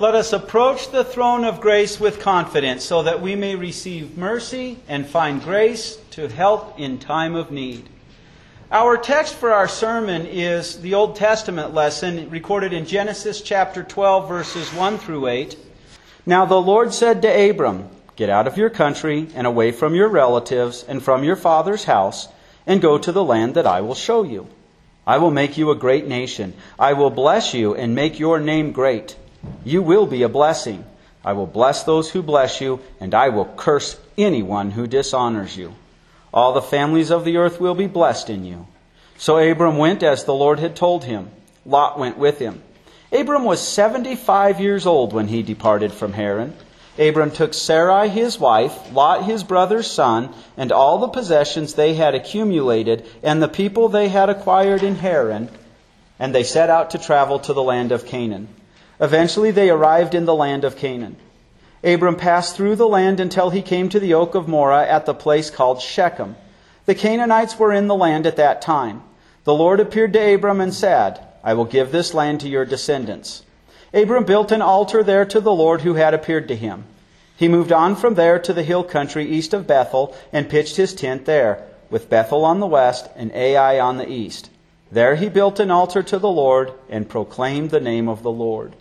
Let us approach the throne of grace with confidence so that we may receive mercy and find grace to help in time of need. Our text for our sermon is the Old Testament lesson recorded in Genesis chapter 12, verses 1 through 8. Now the Lord said to Abram, Get out of your country and away from your relatives and from your father's house, and go to the land that I will show you. I will make you a great nation. I will bless you and make your name great. You will be a blessing. I will bless those who bless you, and I will curse anyone who dishonors you. All the families of the earth will be blessed in you. So Abram went as the Lord had told him. Lot went with him. Abram was 75 years old when he departed from Haran. Abram took Sarai his wife, Lot his brother's son, and all the possessions they had accumulated, and the people they had acquired in Haran, and they set out to travel to the land of Canaan. Eventually they arrived in the land of Canaan. Abram passed through the land until he came to the oak of Moreh at the place called Shechem. The Canaanites were in the land at that time. The Lord appeared to Abram and said, I will give this land to your descendants. Abram built an altar there to the Lord who had appeared to him. He moved on from there to the hill country east of Bethel and pitched his tent there, with Bethel on the west and Ai on the east. There he built an altar to the Lord and proclaimed the name of the Lord.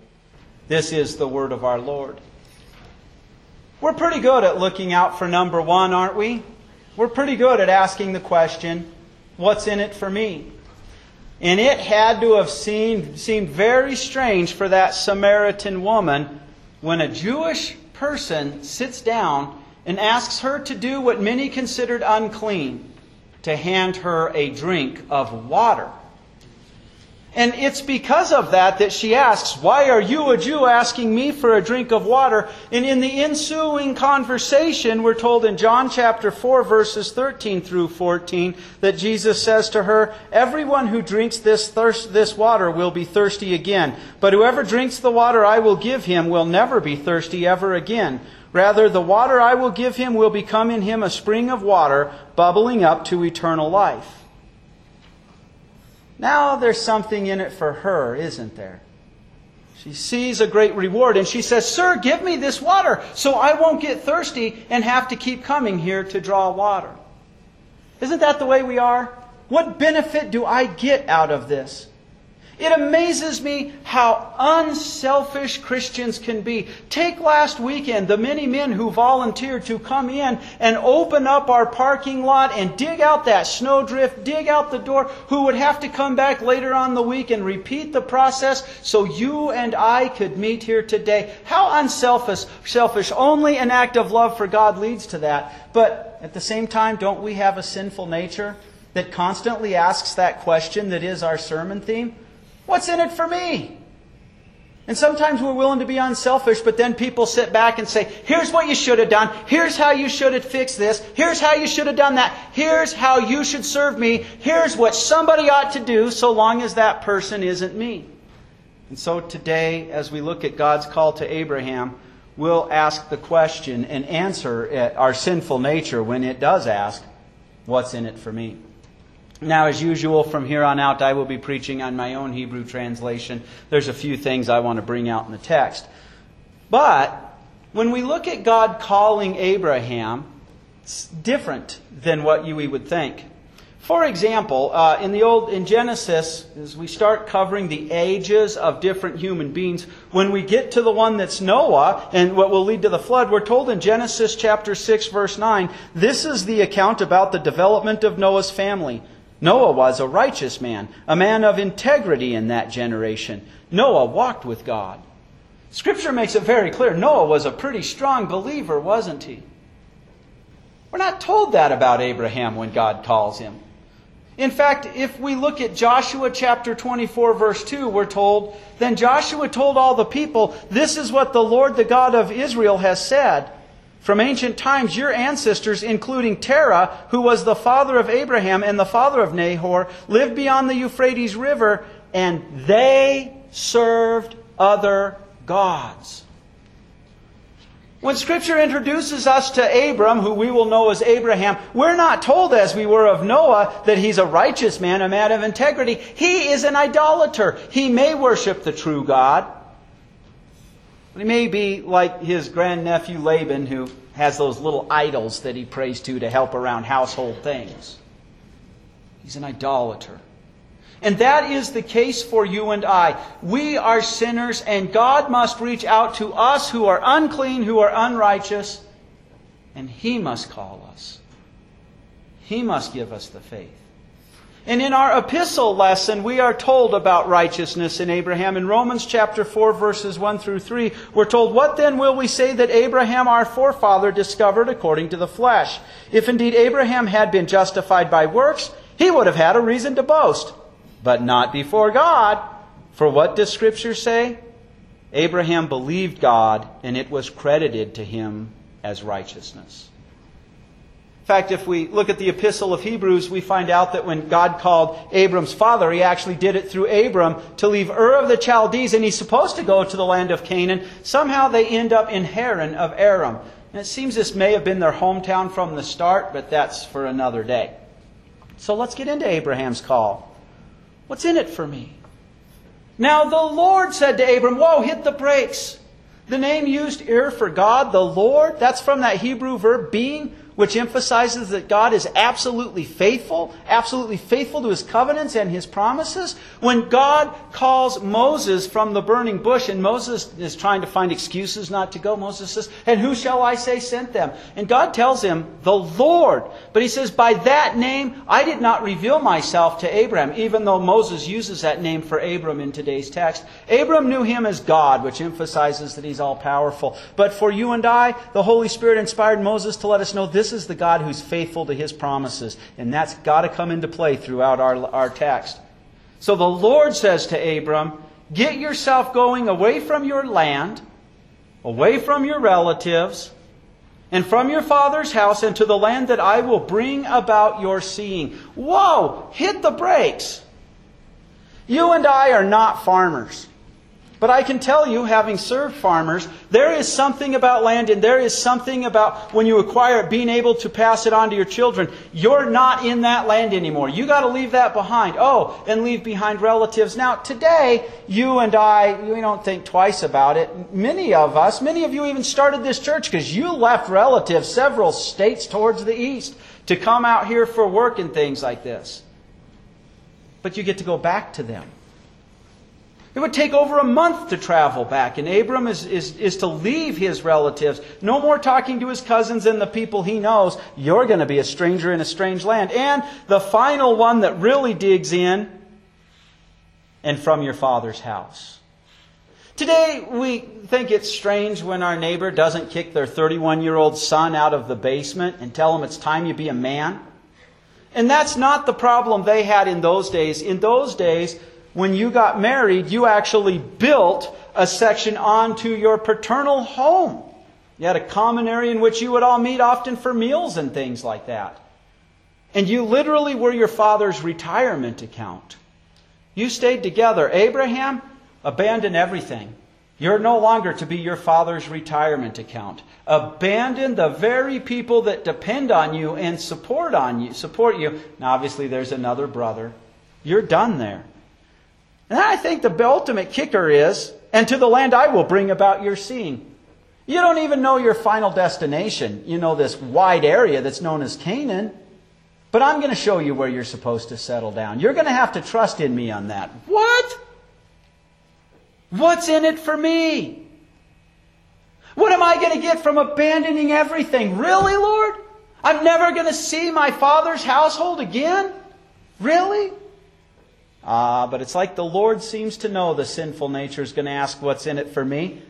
This is the word of our Lord. We're pretty good at looking out for number one, aren't we? We're pretty good at asking the question, what's in it for me? And it had to have seemed, seemed very strange for that Samaritan woman when a Jewish person sits down and asks her to do what many considered unclean to hand her a drink of water. And it's because of that that she asks, Why are you, a Jew, asking me for a drink of water? And in the ensuing conversation, we're told in John chapter 4, verses 13 through 14, that Jesus says to her, Everyone who drinks this, thirst, this water will be thirsty again. But whoever drinks the water I will give him will never be thirsty ever again. Rather, the water I will give him will become in him a spring of water bubbling up to eternal life. Now there's something in it for her, isn't there? She sees a great reward and she says, Sir, give me this water so I won't get thirsty and have to keep coming here to draw water. Isn't that the way we are? What benefit do I get out of this? It amazes me how unselfish Christians can be. Take last weekend, the many men who volunteered to come in and open up our parking lot and dig out that snowdrift, dig out the door, who would have to come back later on the week and repeat the process so you and I could meet here today. How unselfish, selfish. Only an act of love for God leads to that. But at the same time, don't we have a sinful nature that constantly asks that question that is our sermon theme? What's in it for me? And sometimes we're willing to be unselfish, but then people sit back and say, here's what you should have done. Here's how you should have fixed this. Here's how you should have done that. Here's how you should serve me. Here's what somebody ought to do so long as that person isn't me. And so today, as we look at God's call to Abraham, we'll ask the question and answer our sinful nature when it does ask, what's in it for me? Now, as usual, from here on out, I will be preaching on my own Hebrew translation. There's a few things I want to bring out in the text. But when we look at God calling Abraham, it's different than what you, we would think. For example, uh, in the old in Genesis, as we start covering the ages of different human beings, when we get to the one that's Noah and what will lead to the flood, we're told in Genesis chapter six, verse nine, this is the account about the development of Noah's family. Noah was a righteous man, a man of integrity in that generation. Noah walked with God. Scripture makes it very clear Noah was a pretty strong believer, wasn't he? We're not told that about Abraham when God calls him. In fact, if we look at Joshua chapter 24, verse 2, we're told, Then Joshua told all the people, This is what the Lord, the God of Israel, has said. From ancient times, your ancestors, including Terah, who was the father of Abraham and the father of Nahor, lived beyond the Euphrates River, and they served other gods. When Scripture introduces us to Abram, who we will know as Abraham, we're not told, as we were of Noah, that he's a righteous man, a man of integrity. He is an idolater. He may worship the true God, he may be like his grandnephew Laban, who has those little idols that he prays to to help around household things. He's an idolater. And that is the case for you and I. We are sinners, and God must reach out to us who are unclean, who are unrighteous, and He must call us. He must give us the faith. And in our epistle lesson, we are told about righteousness in Abraham. In Romans chapter 4, verses 1 through 3, we're told, What then will we say that Abraham our forefather discovered according to the flesh? If indeed Abraham had been justified by works, he would have had a reason to boast but not before God. For what does Scripture say? Abraham believed God, and it was credited to him as righteousness. In fact, if we look at the epistle of Hebrews, we find out that when God called Abram's father, he actually did it through Abram to leave Ur of the Chaldees, and he's supposed to go to the land of Canaan. Somehow they end up in Haran of Aram. And it seems this may have been their hometown from the start, but that's for another day. So let's get into Abraham's call. What's in it for me? Now the Lord said to Abram, Whoa, hit the brakes. The name used here for God, the Lord, that's from that Hebrew verb being, which emphasizes that God is absolutely faithful, absolutely faithful to his covenants and his promises. When God calls Moses from the burning bush, and Moses is trying to find excuses not to go, Moses says, And who shall I say sent them? And God tells him, The Lord. But he says, By that name I did not reveal myself to Abraham, even though Moses uses that name for Abram in today's text. Abram knew him as God, which emphasizes that he's all powerful. But for you and I, the Holy Spirit inspired Moses to let us know this this is the God who's faithful to his promises. And that's got to come into play throughout our, our text. So the Lord says to Abram, Get yourself going away from your land, away from your relatives, and from your father's house into the land that I will bring about your seeing. Whoa! Hit the brakes. You and I are not farmers. But I can tell you, having served farmers, there is something about land and there is something about when you acquire it, being able to pass it on to your children. You're not in that land anymore. You got to leave that behind. Oh, and leave behind relatives. Now, today, you and I, we don't think twice about it. Many of us, many of you even started this church because you left relatives several states towards the east to come out here for work and things like this. But you get to go back to them. It would take over a month to travel back, and Abram is, is, is to leave his relatives. No more talking to his cousins and the people he knows. You're going to be a stranger in a strange land. And the final one that really digs in, and from your father's house. Today, we think it's strange when our neighbor doesn't kick their 31 year old son out of the basement and tell him it's time you be a man. And that's not the problem they had in those days. In those days, when you got married, you actually built a section onto your paternal home. You had a common area in which you would all meet often for meals and things like that. And you literally were your father's retirement account. You stayed together. Abraham, abandon everything. You're no longer to be your father's retirement account. Abandon the very people that depend on you and support on you, support you. Now obviously there's another brother. You're done there. And I think the ultimate kicker is, and to the land I will bring about your seeing. You don't even know your final destination. You know this wide area that's known as Canaan. But I'm going to show you where you're supposed to settle down. You're going to have to trust in me on that. What? What's in it for me? What am I going to get from abandoning everything? Really, Lord? I'm never going to see my father's household again? Really? Ah, uh, but it's like the Lord seems to know the sinful nature is going to ask what's in it for me.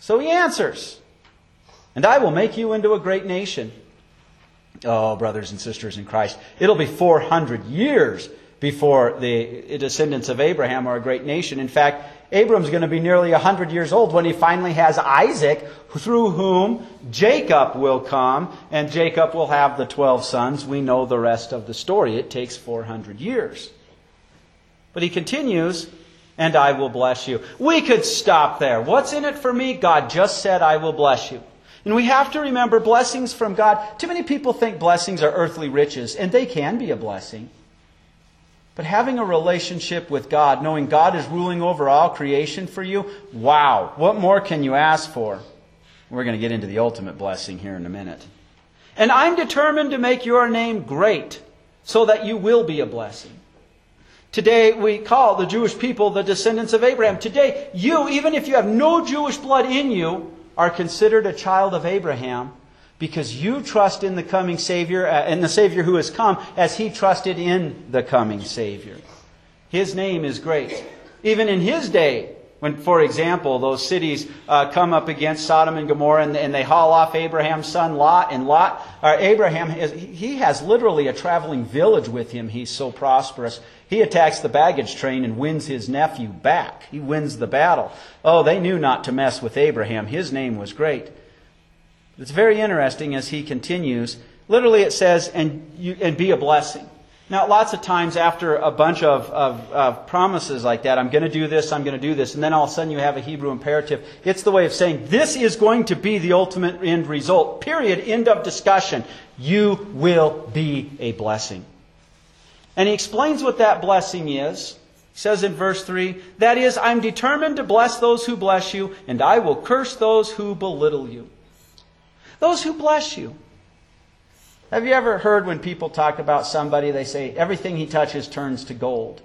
So he answers, And I will make you into a great nation. Oh, brothers and sisters in Christ, it'll be 400 years before the descendants of Abraham are a great nation. In fact, Abram's going to be nearly 100 years old when he finally has Isaac, through whom Jacob will come, and Jacob will have the 12 sons. We know the rest of the story. It takes 400 years. But he continues, and I will bless you. We could stop there. What's in it for me? God just said, I will bless you. And we have to remember blessings from God. Too many people think blessings are earthly riches, and they can be a blessing. But having a relationship with God, knowing God is ruling over all creation for you, wow, what more can you ask for? We're going to get into the ultimate blessing here in a minute. And I'm determined to make your name great so that you will be a blessing. Today we call the Jewish people the descendants of Abraham. Today, you, even if you have no Jewish blood in you, are considered a child of Abraham because you trust in the coming Savior, uh, in the Savior who has come, as he trusted in the coming Savior. His name is great. Even in his day, when, for example, those cities uh, come up against Sodom and Gomorrah and, and, they haul off Abraham's son Lot, and Lot, or Abraham, is, he has literally a traveling village with him. He's so prosperous. He attacks the baggage train and wins his nephew back. He wins the battle. Oh, they knew not to mess with Abraham. His name was great. It's very interesting as he continues. Literally, it says, and, you, and be a blessing. Now, lots of times after a bunch of, of, of promises like that, I'm going to do this, I'm going to do this, and then all of a sudden you have a Hebrew imperative. It's the way of saying, this is going to be the ultimate end result. Period. End of discussion. You will be a blessing. And he explains what that blessing is. He says in verse 3, that is, I'm determined to bless those who bless you, and I will curse those who belittle you. Those who bless you. Have you ever heard when people talk about somebody, they say, everything he touches turns to gold?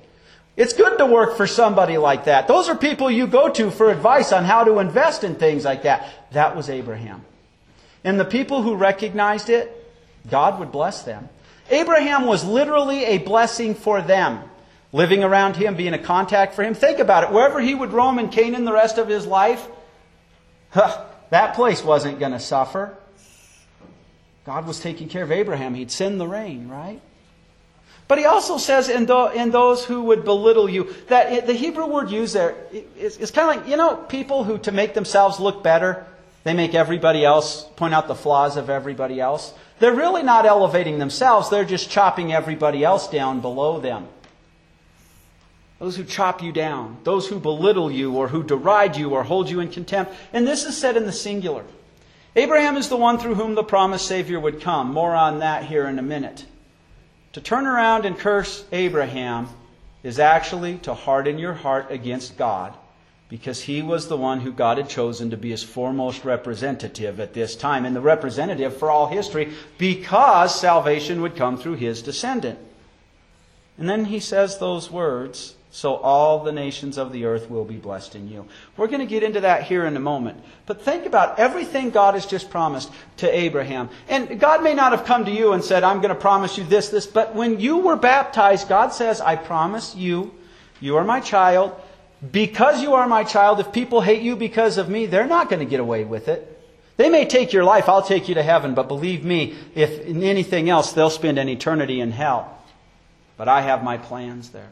It's good to work for somebody like that. Those are people you go to for advice on how to invest in things like that. That was Abraham. And the people who recognized it, God would bless them. Abraham was literally a blessing for them. Living around him, being a contact for him. Think about it. Wherever he would roam in Canaan the rest of his life, huh, that place wasn't going to suffer. God was taking care of Abraham. He'd send the rain, right? But he also says, in, the, in those who would belittle you, that it, the Hebrew word used there is, is kind of like, you know, people who, to make themselves look better, they make everybody else, point out the flaws of everybody else. They're really not elevating themselves, they're just chopping everybody else down below them. Those who chop you down, those who belittle you or who deride you or hold you in contempt. And this is said in the singular. Abraham is the one through whom the promised Savior would come. More on that here in a minute. To turn around and curse Abraham is actually to harden your heart against God because he was the one who God had chosen to be his foremost representative at this time, and the representative for all history because salvation would come through his descendant. And then he says those words so all the nations of the earth will be blessed in you. We're going to get into that here in a moment. But think about everything God has just promised to Abraham. And God may not have come to you and said, I'm going to promise you this, this, but when you were baptized, God says, I promise you, you are my child. Because you are my child, if people hate you because of me, they're not going to get away with it. They may take your life, I'll take you to heaven, but believe me, if in anything else, they'll spend an eternity in hell. But I have my plans there.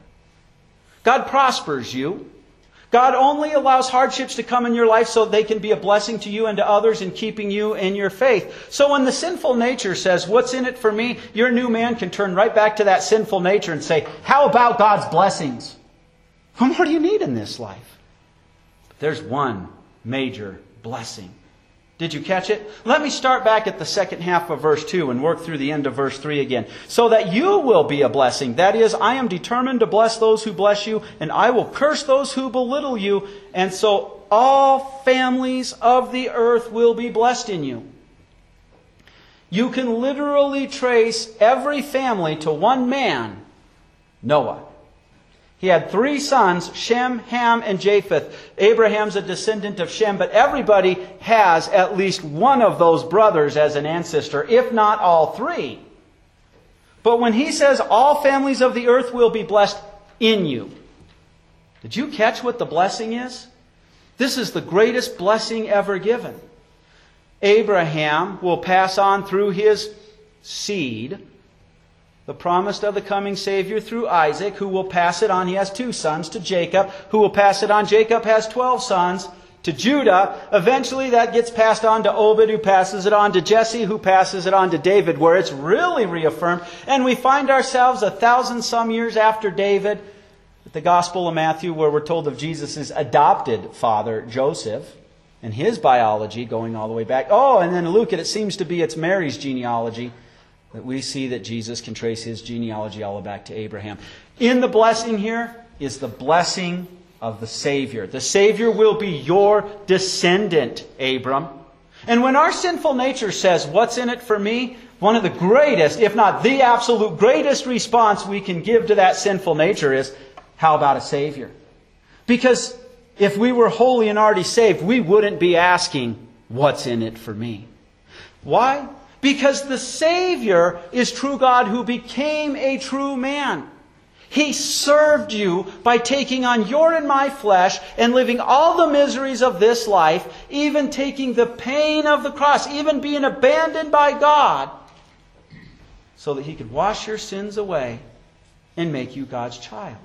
God prospers you. God only allows hardships to come in your life so they can be a blessing to you and to others in keeping you in your faith. So when the sinful nature says, What's in it for me? Your new man can turn right back to that sinful nature and say, How about God's blessings? What more do you need in this life? But there's one major blessing did you catch it? Let me start back at the second half of verse 2 and work through the end of verse 3 again. So that you will be a blessing. That is, I am determined to bless those who bless you, and I will curse those who belittle you. And so all families of the earth will be blessed in you. You can literally trace every family to one man, Noah. He had three sons, Shem, Ham, and Japheth. Abraham's a descendant of Shem, but everybody has at least one of those brothers as an ancestor, if not all three. But when he says all families of the earth will be blessed in you, did you catch what the blessing is? This is the greatest blessing ever given. Abraham will pass on through his seed the promise of the coming Savior through Isaac, who will pass it on. He has two sons to Jacob, who will pass it on. Jacob has 12 sons to Judah. Eventually that gets passed on to Obed, who passes it on to Jesse, who passes it on to David, where it's really reaffirmed. And we find ourselves a thousand some years after David, at the Gospel of Matthew, where we're told of Jesus' adopted father, Joseph, and his biology going all the way back. Oh, and then Luke, it seems to be it's Mary's genealogy that we see that Jesus can trace his genealogy all the way back to Abraham. In the blessing here is the blessing of the Savior. The Savior will be your descendant, Abram. And when our sinful nature says, What's in it for me? One of the greatest, if not the absolute greatest response we can give to that sinful nature is, How about a Savior? Because if we were holy and already saved, we wouldn't be asking, What's in it for me? Why? Because the Savior is true God who became a true man. He served you by taking on your and my flesh and living all the miseries of this life, even taking the pain of the cross, even being abandoned by God, so that He could wash your sins away and make you God's child.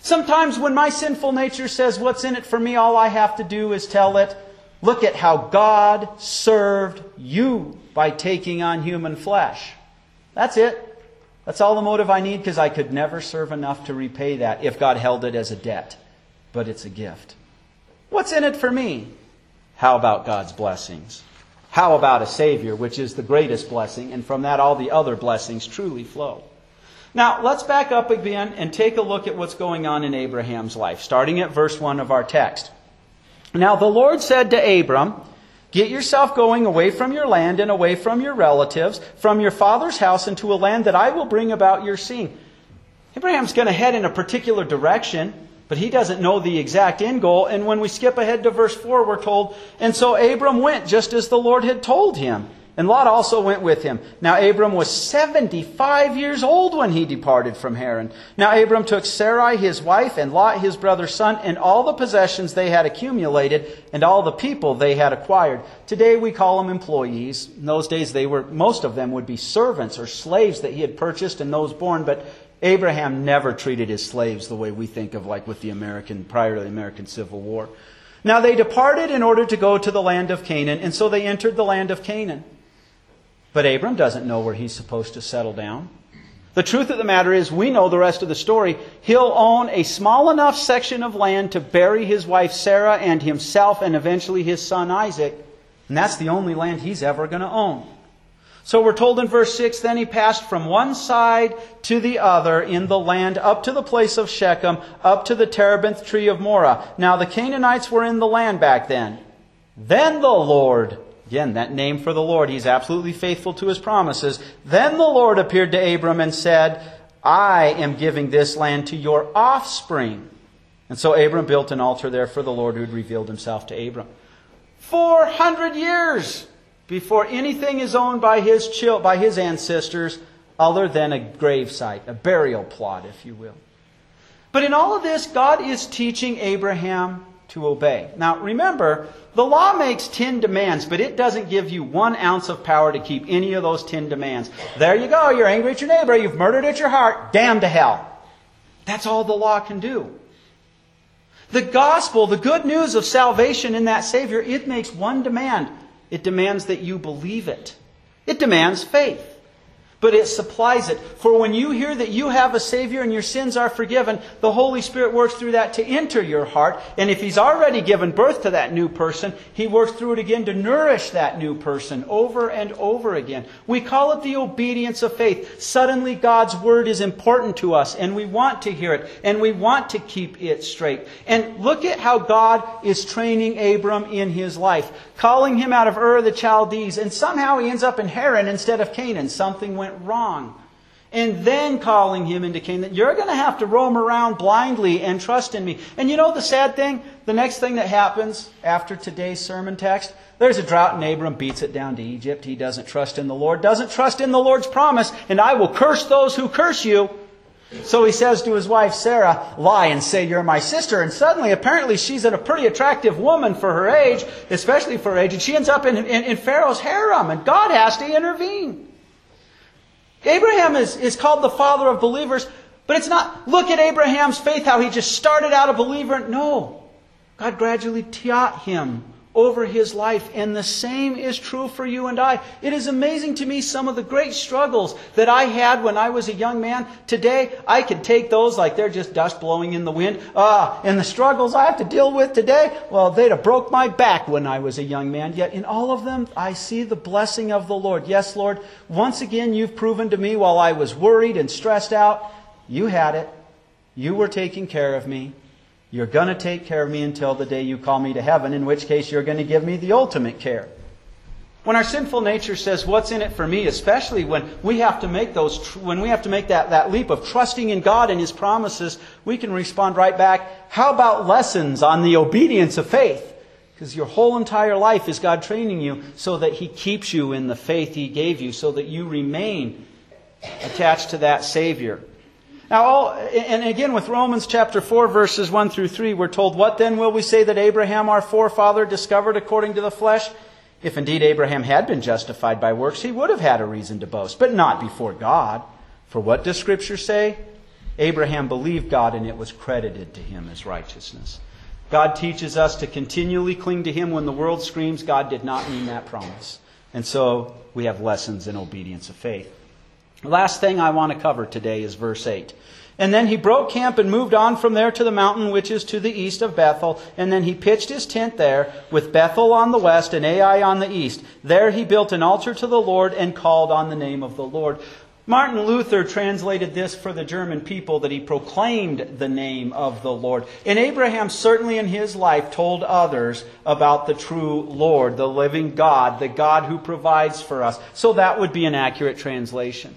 Sometimes when my sinful nature says, What's in it for me? all I have to do is tell it, Look at how God served you by taking on human flesh. That's it. That's all the motive I need because I could never serve enough to repay that if God held it as a debt. But it's a gift. What's in it for me? How about God's blessings? How about a Savior, which is the greatest blessing, and from that all the other blessings truly flow? Now, let's back up again and take a look at what's going on in Abraham's life, starting at verse 1 of our text. Now, the Lord said to Abram, Get yourself going away from your land and away from your relatives, from your father's house into a land that I will bring about your seeing. Abraham's going to head in a particular direction, but he doesn't know the exact end goal. And when we skip ahead to verse 4, we're told, And so Abram went just as the Lord had told him. And Lot also went with him. Now Abram was 75 years old when he departed from Haran. Now Abram took Sarai his wife and Lot his brother's son and all the possessions they had accumulated and all the people they had acquired. Today we call them employees. In those days they were, most of them would be servants or slaves that he had purchased and those born, but Abraham never treated his slaves the way we think of like with the American, prior to the American Civil War. Now they departed in order to go to the land of Canaan, and so they entered the land of Canaan. But Abram doesn't know where he's supposed to settle down. The truth of the matter is, we know the rest of the story. He'll own a small enough section of land to bury his wife Sarah and himself and eventually his son Isaac. And that's the only land he's ever going to own. So we're told in verse 6 then he passed from one side to the other in the land up to the place of Shechem, up to the terebinth tree of Moreh. Now the Canaanites were in the land back then. Then the Lord Again, that name for the Lord. He's absolutely faithful to his promises. Then the Lord appeared to Abram and said, I am giving this land to your offspring. And so Abram built an altar there for the Lord who had revealed himself to Abram. 400 years before anything is owned by his, chil- by his ancestors other than a gravesite, a burial plot, if you will. But in all of this, God is teaching Abraham to obey. Now, remember, the law makes 10 demands, but it doesn't give you one ounce of power to keep any of those 10 demands. There you go. You're angry at your neighbor. You've murdered at your heart. Damn to hell. That's all the law can do. The gospel, the good news of salvation in that Savior, it makes one demand. It demands that you believe it. It demands faith but it supplies it. For when you hear that you have a Savior and your sins are forgiven, the Holy Spirit works through that to enter your heart. And if He's already given birth to that new person, He works through it again to nourish that new person over and over again. We call it the obedience of faith. Suddenly God's Word is important to us and we want to hear it and we want to keep it straight. And look at how God is training Abram in his life, calling him out of Ur the Chaldees, and somehow he ends up in Haran instead of Canaan. Something went went wrong. And then calling him into Canaan. You're going to have to roam around blindly and trust in me. And you know the sad thing? The next thing that happens after today's sermon text, there's a drought and Abram beats it down to Egypt. He doesn't trust in the Lord, doesn't trust in the Lord's promise, and I will curse those who curse you. So he says to his wife Sarah, lie and say you're my sister. And suddenly, apparently, she's a pretty attractive woman for her age, especially for her age, and she ends up in, in, in Pharaoh's harem, and God has to intervene. Abraham is, is called the father of believers, but it's not, look at Abraham's faith, how he just started out a believer. No. God gradually taught him over his life. And the same is true for you and I. It is amazing to me some of the great struggles that I had when I was a young man. Today, I could take those like they're just dust blowing in the wind. Ah, and the struggles I have to deal with today, well, they'd have broke my back when I was a young man. Yet in all of them, I see the blessing of the Lord. Yes, Lord, once again, you've proven to me while I was worried and stressed out, you had it. You were taking care of me. You're going to take care of me until the day you call me to heaven, in which case you're going to give me the ultimate care. When our sinful nature says, What's in it for me? especially when we have to make those, when we have to make that, that leap of trusting in God and His promises, we can respond right back, How about lessons on the obedience of faith? Because your whole entire life is God training you so that He keeps you in the faith He gave you, so that you remain attached to that Savior. Now, all, and again, with Romans chapter 4, verses 1 through 3, we're told, What then will we say that Abraham, our forefather, discovered according to the flesh? If indeed Abraham had been justified by works, he would have had a reason to boast, but not before God. For what does Scripture say? Abraham believed God, and it was credited to him as righteousness. God teaches us to continually cling to Him when the world screams God did not mean that promise. And so we have lessons in obedience of faith. Last thing I want to cover today is verse 8. And then he broke camp and moved on from there to the mountain which is to the east of Bethel. And then he pitched his tent there, with Bethel on the west and Ai on the east. There he built an altar to the Lord and called on the name of the Lord. Martin Luther translated this for the German people that he proclaimed the name of the Lord. And Abraham certainly in his life told others about the true Lord, the living God, the God who provides for us. So that would be an accurate translation.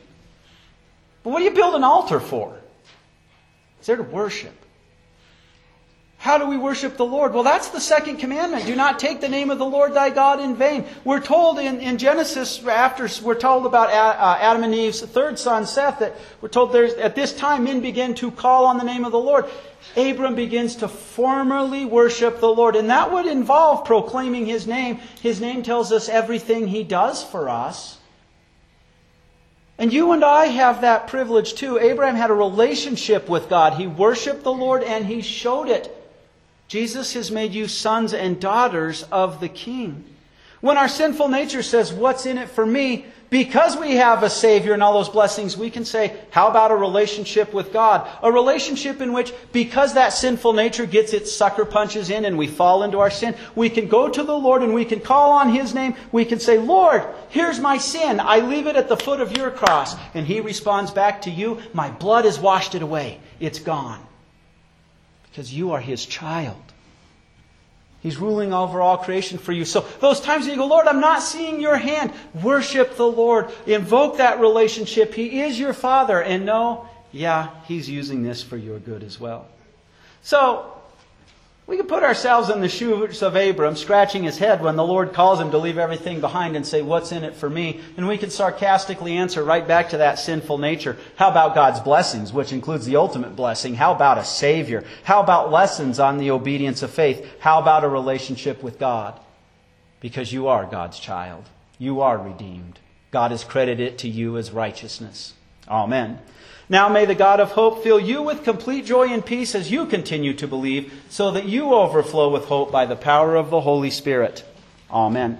But what do you build an altar for? It's there to worship. How do we worship the Lord? Well, that's the second commandment. Do not take the name of the Lord thy God in vain. We're told in, in Genesis, after we're told about uh, Adam and Eve's third son, Seth, that we're told there's, at this time men begin to call on the name of the Lord. Abram begins to formally worship the Lord. And that would involve proclaiming his name. His name tells us everything he does for us. And you and I have that privilege too. Abraham had a relationship with God. He worshiped the Lord and he showed it. Jesus has made you sons and daughters of the King. When our sinful nature says, What's in it for me? Because we have a Savior and all those blessings, we can say, How about a relationship with God? A relationship in which, because that sinful nature gets its sucker punches in and we fall into our sin, we can go to the Lord and we can call on His name. We can say, Lord, here's my sin. I leave it at the foot of your cross. And He responds back to you, My blood has washed it away. It's gone. Because you are His child. He's ruling over all creation for you. So those times when you go, Lord, I'm not seeing your hand, worship the Lord. Invoke that relationship. He is your Father. And know, yeah, He's using this for your good as well. So we can put ourselves in the shoes of Abram, scratching his head when the Lord calls him to leave everything behind and say, What's in it for me? And we can sarcastically answer right back to that sinful nature. How about God's blessings, which includes the ultimate blessing? How about a Savior? How about lessons on the obedience of faith? How about a relationship with God? Because you are God's child. You are redeemed. God has credited it to you as righteousness. Amen. Now may the God of hope fill you with complete joy and peace as you continue to believe, so that you overflow with hope by the power of the Holy Spirit. Amen.